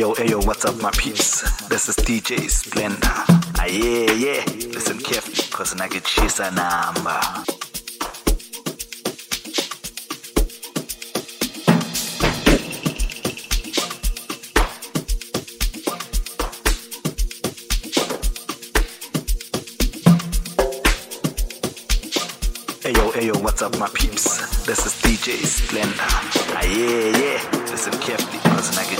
Ayo, ayo, what's up, my peeps? This is DJ Splendour. Ah, yeah, yeah. Listen carefully, cause I get chase a number. Ayo, ayo, what's up, my peeps? This is DJ Splendour. Ah, yeah, yeah. Listen carefully, cause I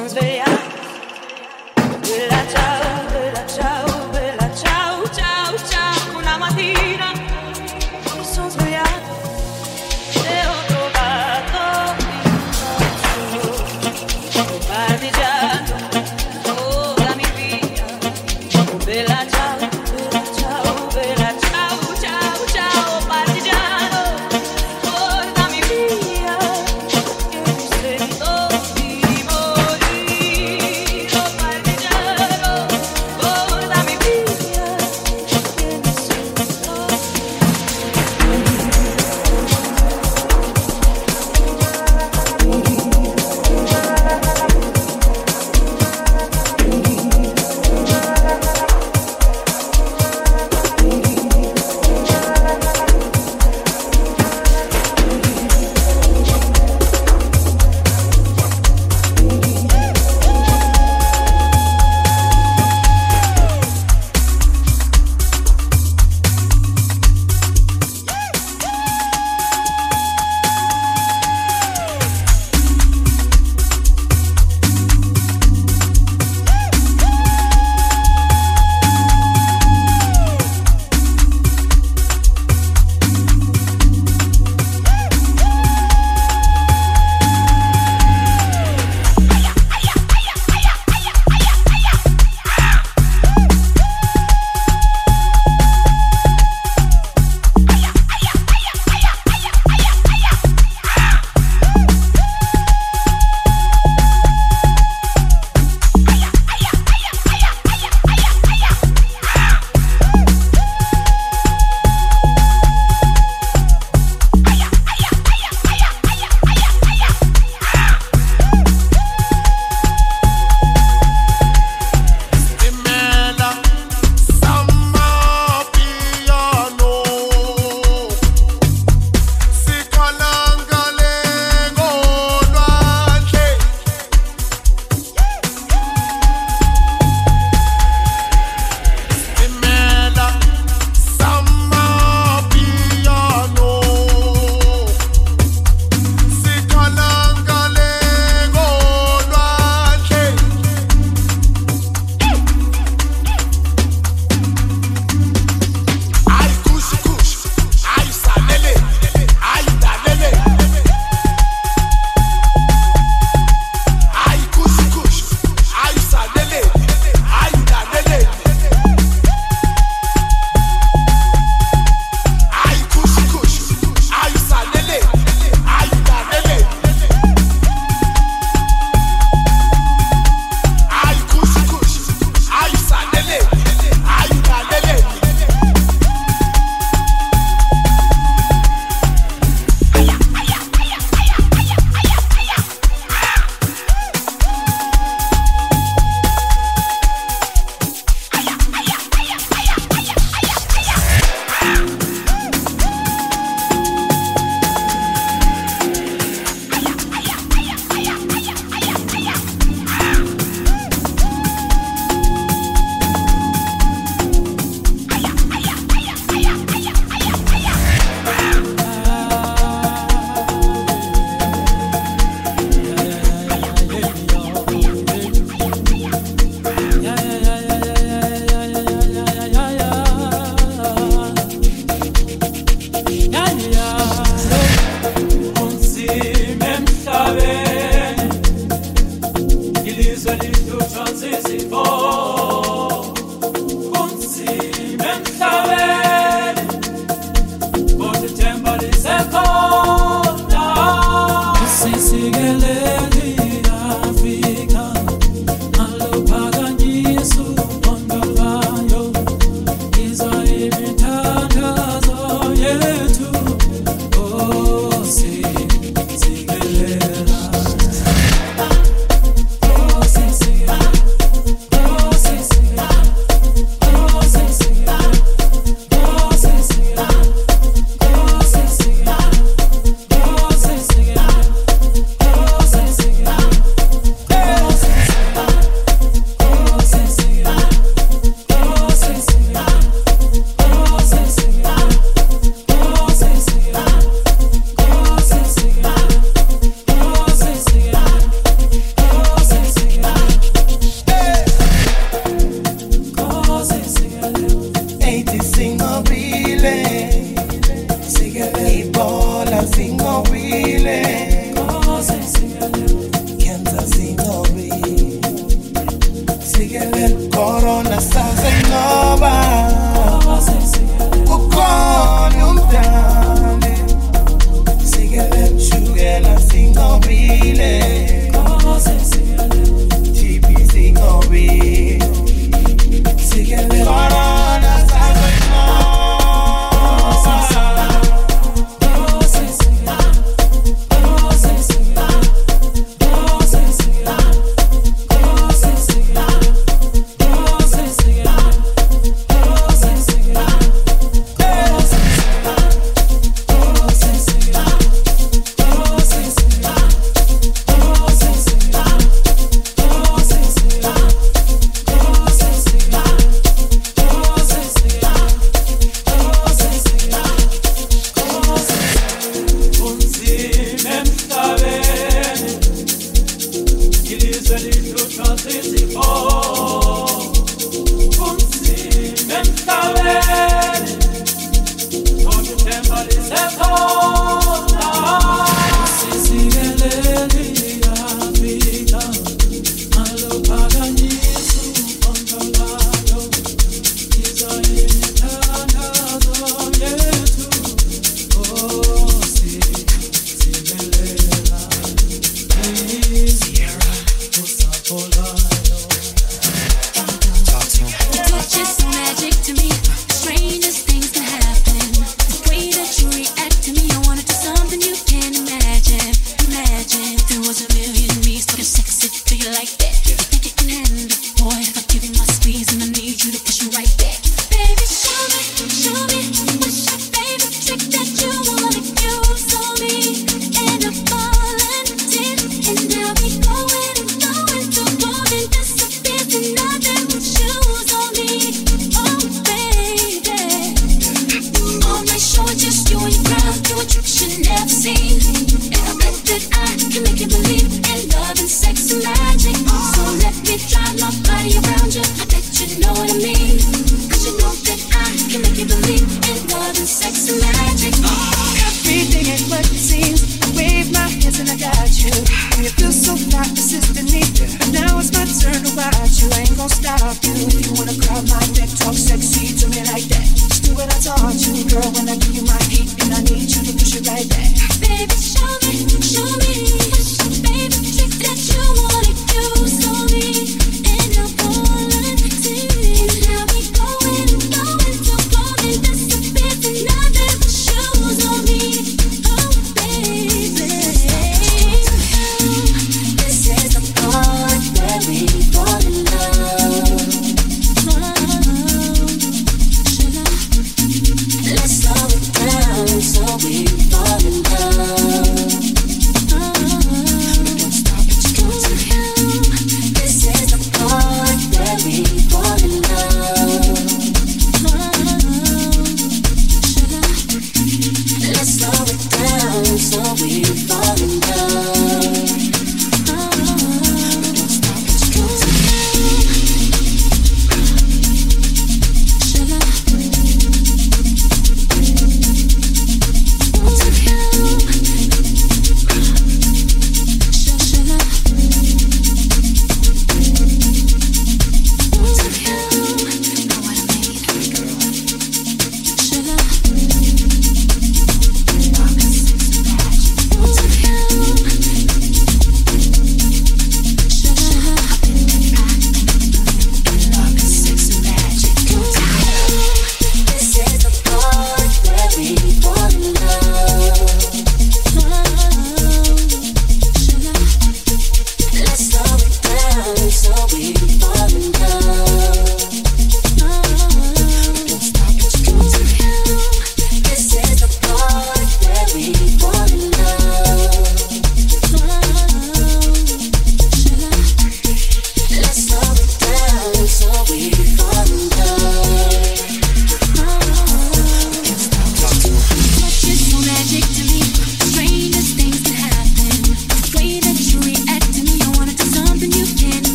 one's been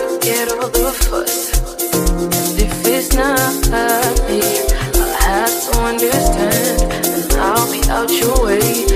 You're the one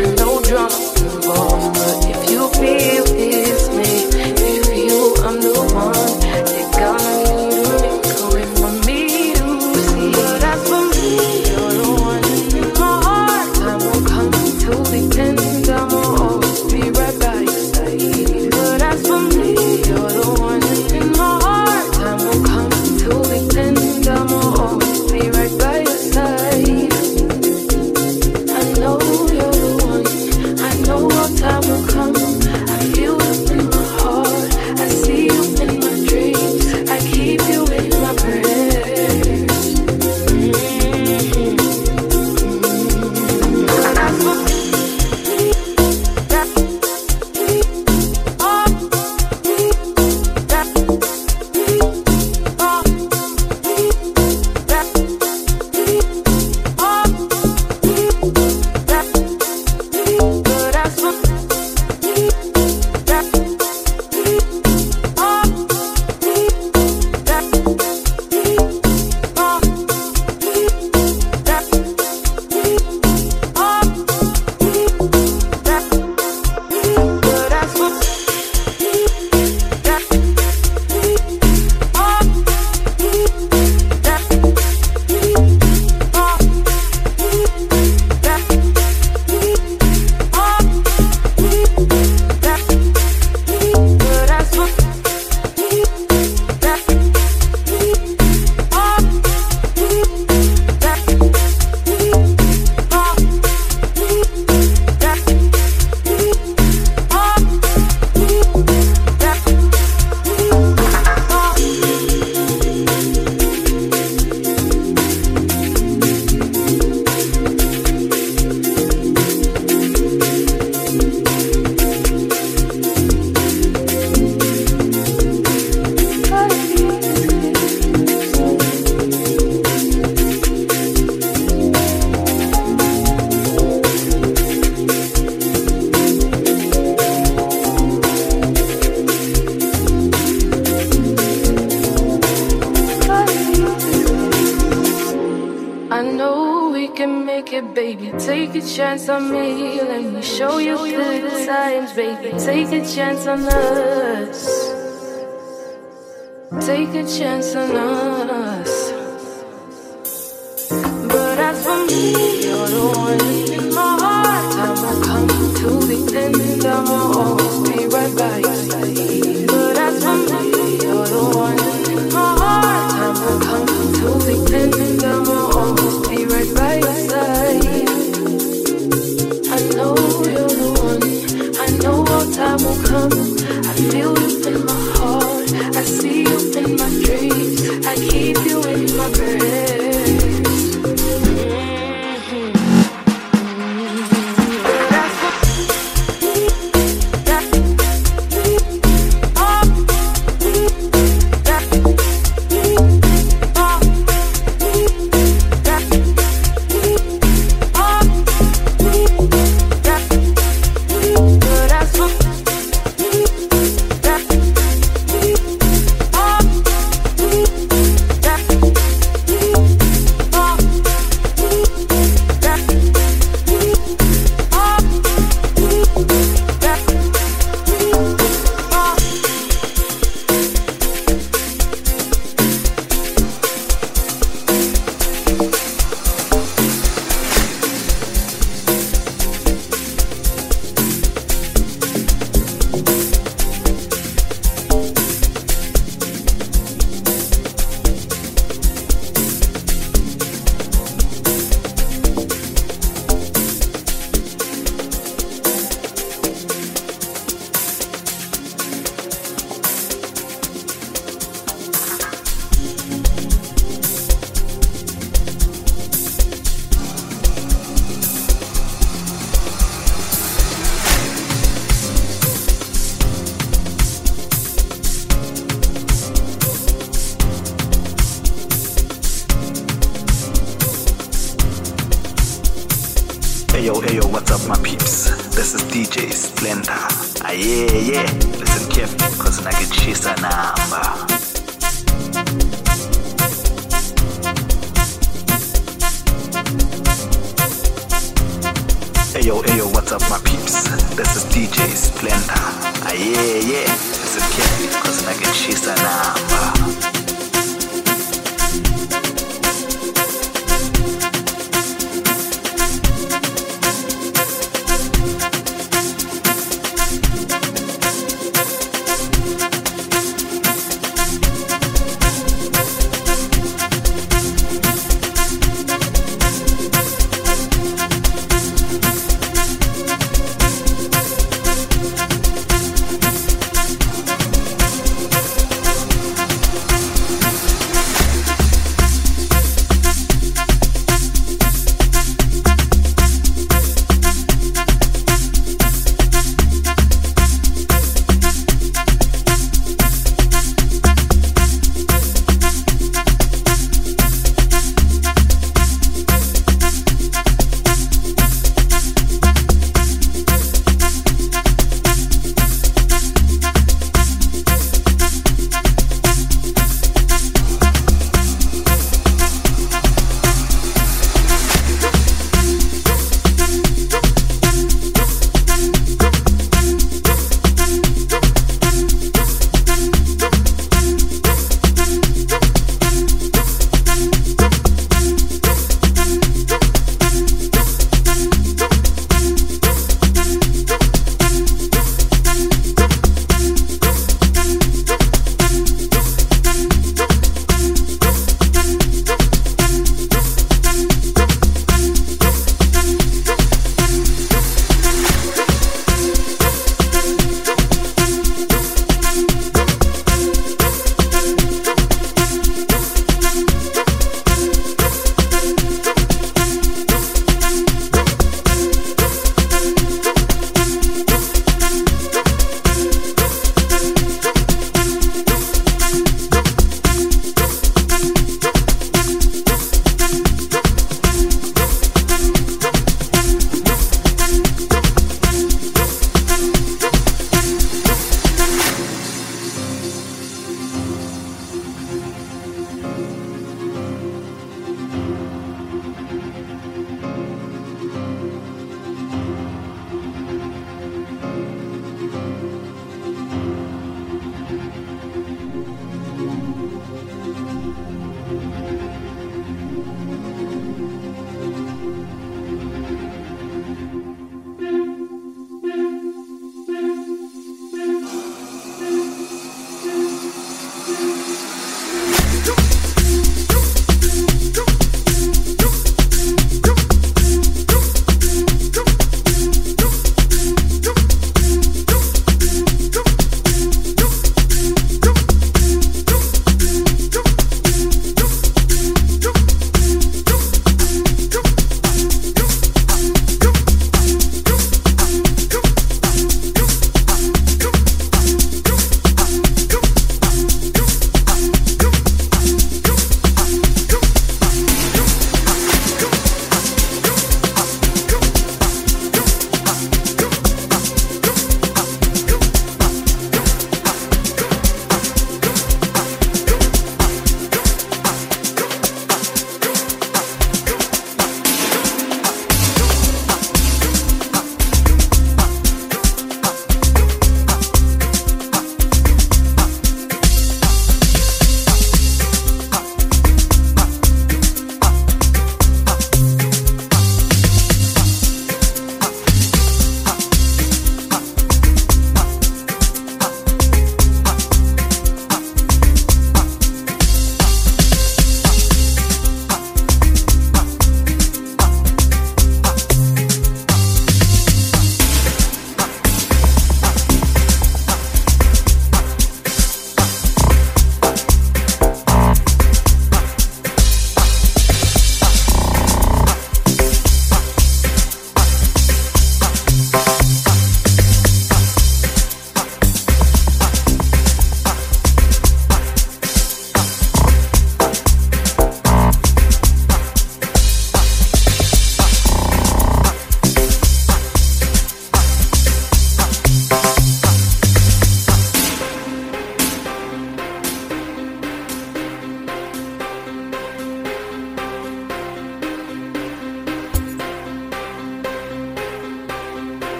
chance on me. Let me show you good times, baby. Take a chance on us. Take a chance on us.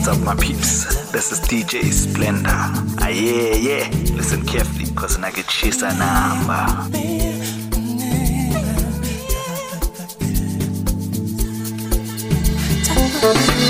What's up, my peeps? This is DJ Splendour. Ah, yeah, yeah. Listen carefully, cause I get chase number. Thank